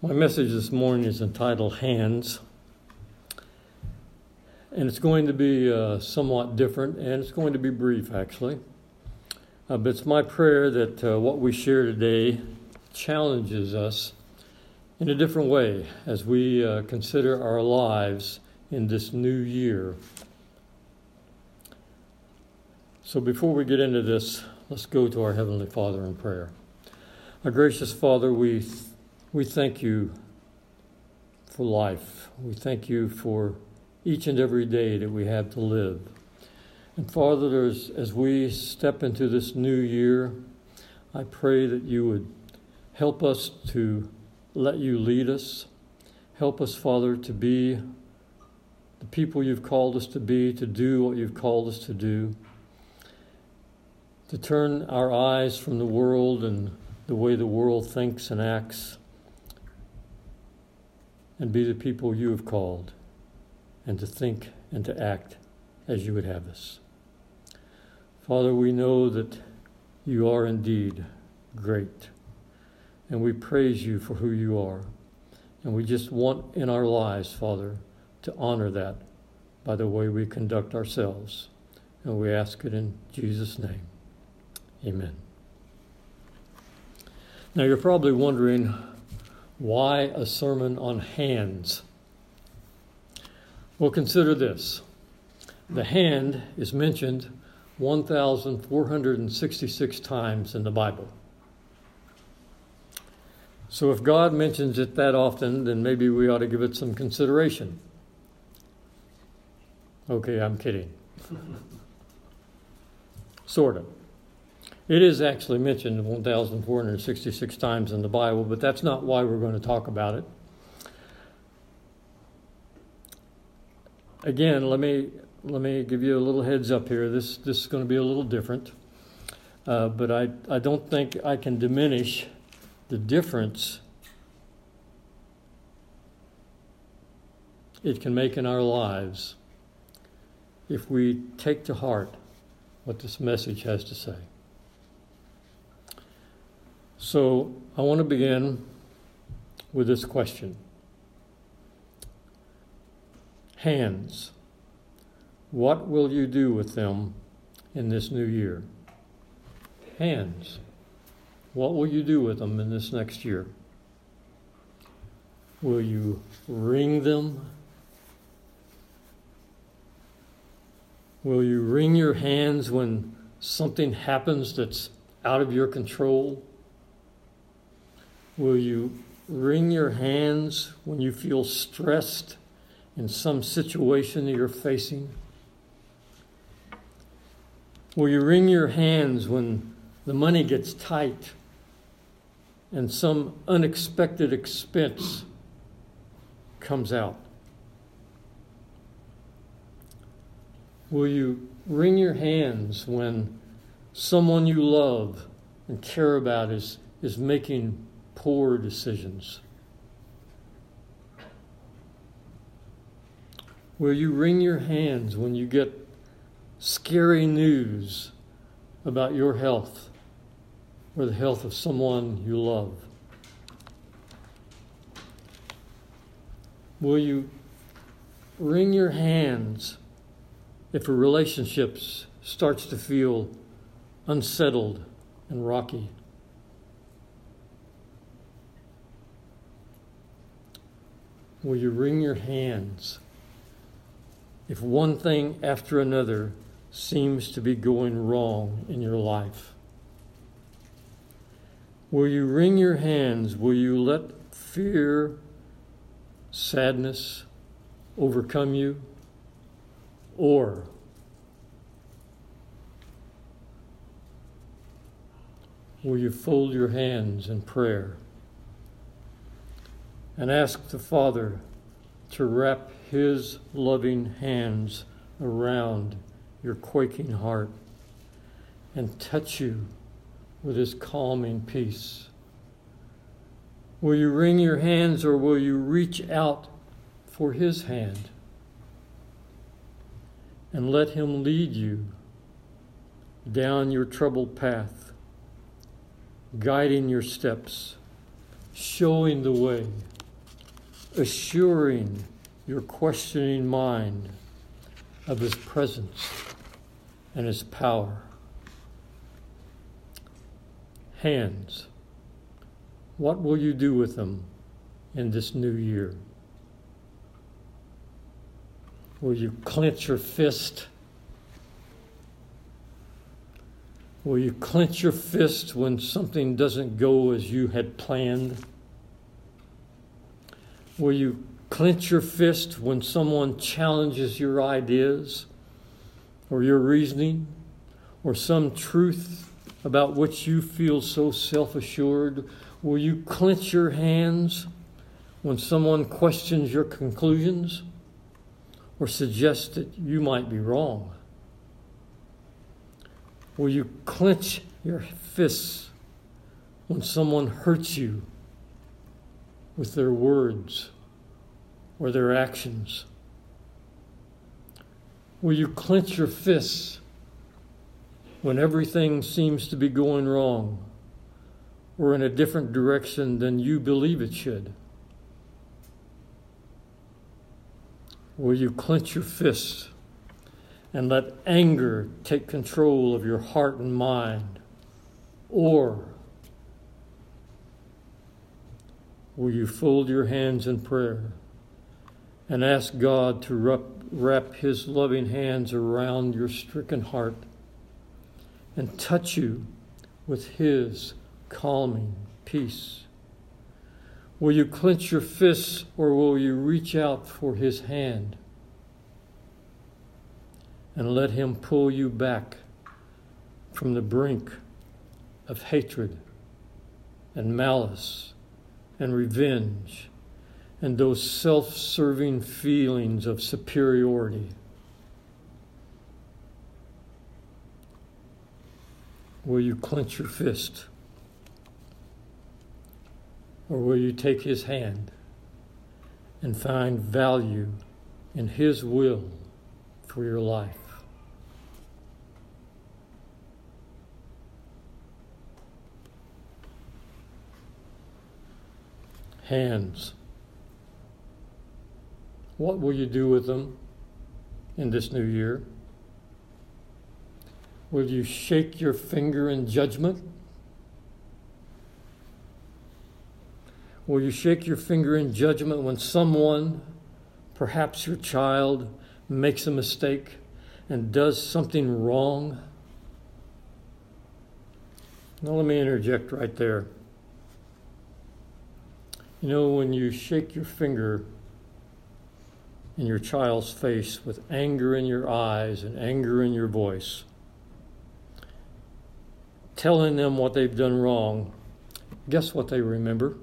My message this morning is entitled Hands. And it's going to be uh, somewhat different, and it's going to be brief, actually. Uh, but it's my prayer that uh, what we share today challenges us in a different way as we uh, consider our lives in this new year. So, before we get into this, let's go to our Heavenly Father in prayer. Our gracious Father, we we thank you for life. We thank you for each and every day that we have to live. And Father, as, as we step into this new year, I pray that you would help us to let you lead us. Help us, Father, to be the people you've called us to be, to do what you've called us to do, to turn our eyes from the world and the way the world thinks and acts and be the people you have called, and to think and to act as you would have us. Father, we know that you are indeed great, and we praise you for who you are. And we just want in our lives, Father, to honor that by the way we conduct ourselves. And we ask it in Jesus' name. Amen. Now, you're probably wondering why a sermon on hands? Well, consider this the hand is mentioned 1,466 times in the Bible. So, if God mentions it that often, then maybe we ought to give it some consideration. Okay, I'm kidding. sort of. It is actually mentioned 1,466 times in the Bible, but that's not why we're going to talk about it. Again, let me let me give you a little heads up here. This this is going to be a little different, uh, but I I don't think I can diminish the difference it can make in our lives if we take to heart what this message has to say. So I want to begin with this question Hands. What will you do with them in this new year? Hands. What will you do with them in this next year? Will you wring them? Will you wring your hands when something happens that's out of your control? Will you wring your hands when you feel stressed in some situation that you're facing? Will you wring your hands when the money gets tight and some unexpected expense comes out? Will you wring your hands when someone you love and care about is, is making poor decisions? Will you wring your hands when you get scary news about your health or the health of someone you love? Will you wring your hands if a relationship starts to feel unsettled and rocky? Will you wring your hands if one thing after another seems to be going wrong in your life? Will you wring your hands? Will you let fear, sadness overcome you? Or will you fold your hands in prayer? And ask the Father to wrap His loving hands around your quaking heart and touch you with His calming peace. Will you wring your hands or will you reach out for His hand and let Him lead you down your troubled path, guiding your steps? showing the way, assuring your questioning mind of His presence and His power. Hands, what will you do with them in this new year? Will you clench your fist? Will you clench your fist when something doesn't go as you had planned? Will you clench your fist when someone challenges your ideas or your reasoning or some truth about which you feel so self assured? Will you clench your hands when someone questions your conclusions or suggests that you might be wrong? Will you clench your fists when someone hurts you with their words or their actions? Will you clench your fists when everything seems to be going wrong or in a different direction than you believe it should? Will you clench your fists and let anger take control of your heart and mind? Or will you fold your hands in prayer and ask God to wrap, His loving hands around your stricken heart and touch you with His calming peace? Will you clench your fists or will you reach out for His hand? and let Him pull you back from the brink of hatred and malice and revenge and those self serving feelings of superiority. Will you clench your fist? Or will you take his hand and find value in his will for your life? Hands. What will you do with them in this new year? Will you shake your finger in judgment? Will you shake your finger in judgment when someone, perhaps your child, makes a mistake and does something wrong? Now, let me interject right there. You know, when you shake your finger in your child's face with anger in your eyes and anger in your voice, telling them what they've done wrong, guess what they remember?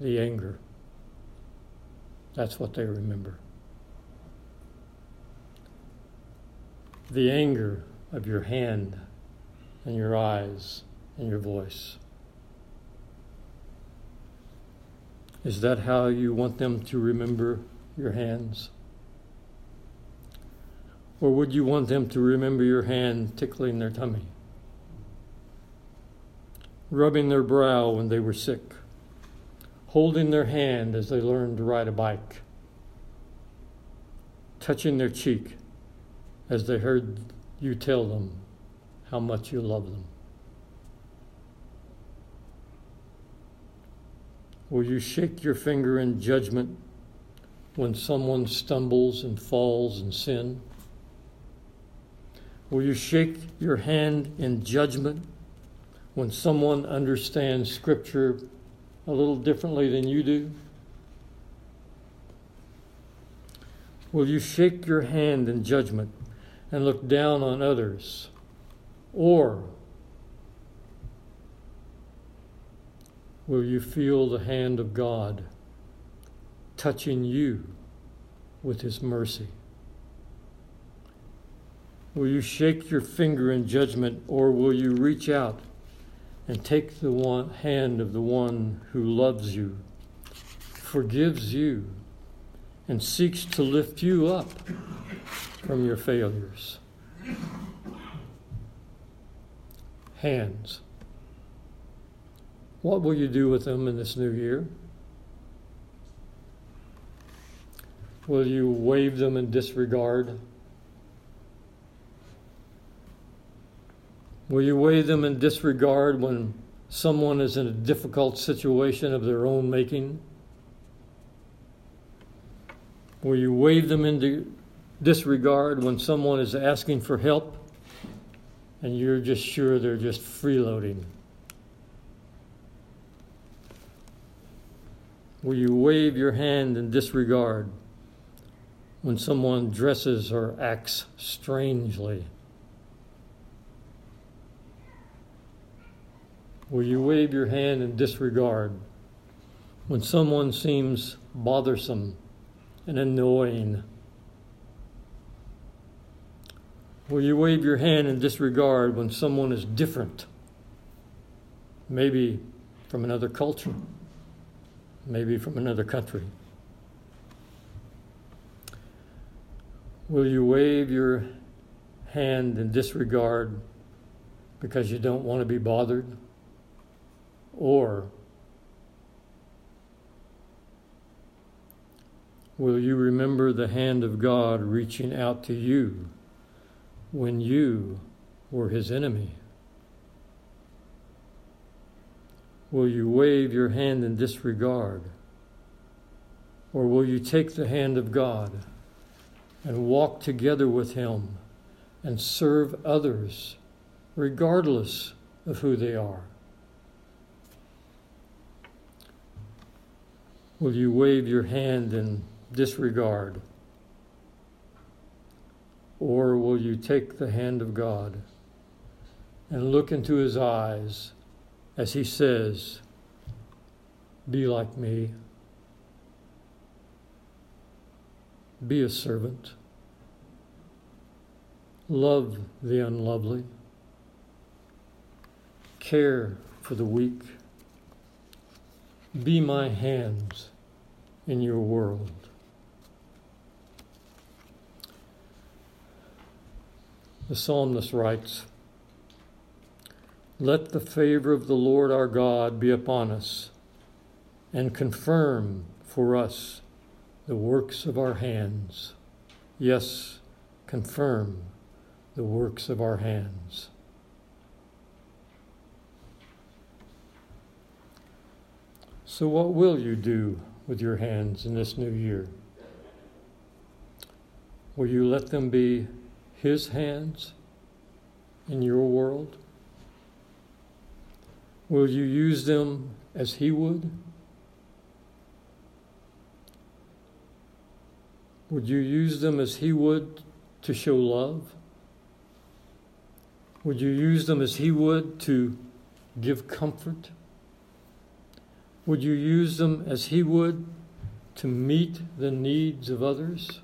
The anger. That's what they remember. The anger of your hand and your eyes and your voice. Is that how you want them to remember your hands? Or would you want them to remember your hand tickling their tummy? Rubbing their brow when they were sick? Holding their hand as they learned to ride a bike? Touching their cheek as they heard you tell them how much you love them? Will you shake your finger in judgment when someone stumbles and falls in sin? Will you shake your hand in judgment when someone understands Scripture a little differently than you do? Will you shake your hand in judgment and look down on others? Or will you feel the hand of God touching you with His mercy? Will you shake your finger in judgment, or will you reach out and take the one hand of the one who loves you, forgives you, and seeks to lift you up from your failures? Hands What will you do with them in this new year? Will you wave them in disregard? Will you wave them in disregard when someone is in a difficult situation of their own making? Will you wave them into disregard when someone is asking for help and you're just sure they're just freeloading? Will you wave your hand in disregard when someone dresses or acts strangely? Will you wave your hand in disregard when someone seems bothersome and annoying? Will you wave your hand in disregard when someone is different? Maybe from another culture, maybe from another country. Will you wave your hand in disregard because you don't want to be bothered? Or will you remember the hand of God reaching out to you when you were his enemy? Will you wave your hand in disregard? Or will you take the hand of God and walk together with him and serve others regardless of who they are? Will you wave your hand in disregard? Or will you take the hand of God and look into his eyes as he says, Be like me, be a servant, love the unlovely, care for the weak? Be my hands in your world. The psalmist writes, Let the favor of the Lord our God be upon us, and confirm for us the works of our hands. Yes, confirm the works of our hands. So, what will you do with your hands in this new year? Will you let them be His hands in your world? Will you use them as He would? Would you use them as He would to show love? Would you use them as He would to give comfort? Would you use them as He would to meet the needs of others?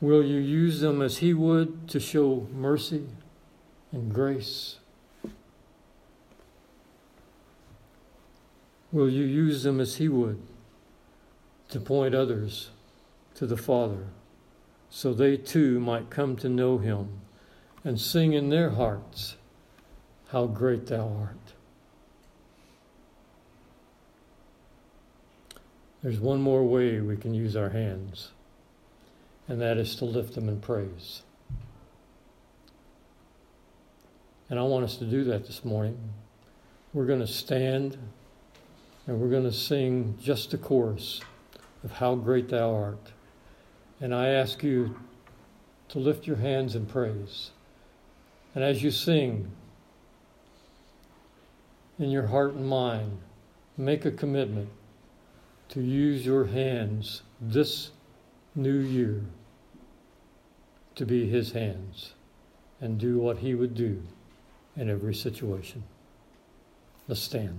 Will you use them as He would to show mercy and grace? Will you use them as He would to point others to the Father so they too might come to know Him and sing in their hearts, How great Thou art? There's one more way we can use our hands, and that is to lift them in praise. And I want us to do that this morning. We're going to stand and we're going to sing just a chorus of How Great Thou Art. And I ask you to lift your hands in praise. And as you sing, in your heart and mind, make a commitment to use your hands this new year to be His hands and do what He would do in every situation. Let's stand.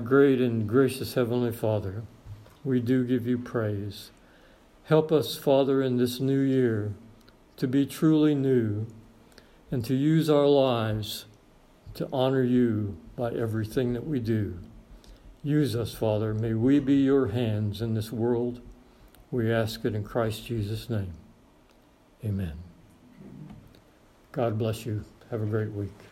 Great and gracious Heavenly Father, we do give you praise. Help us, Father, in this new year to be truly new and to use our lives to honor you by everything that we do. Use us, Father. May we be your hands in this world. We ask it in Christ Jesus' name. Amen. God bless you. Have a great week.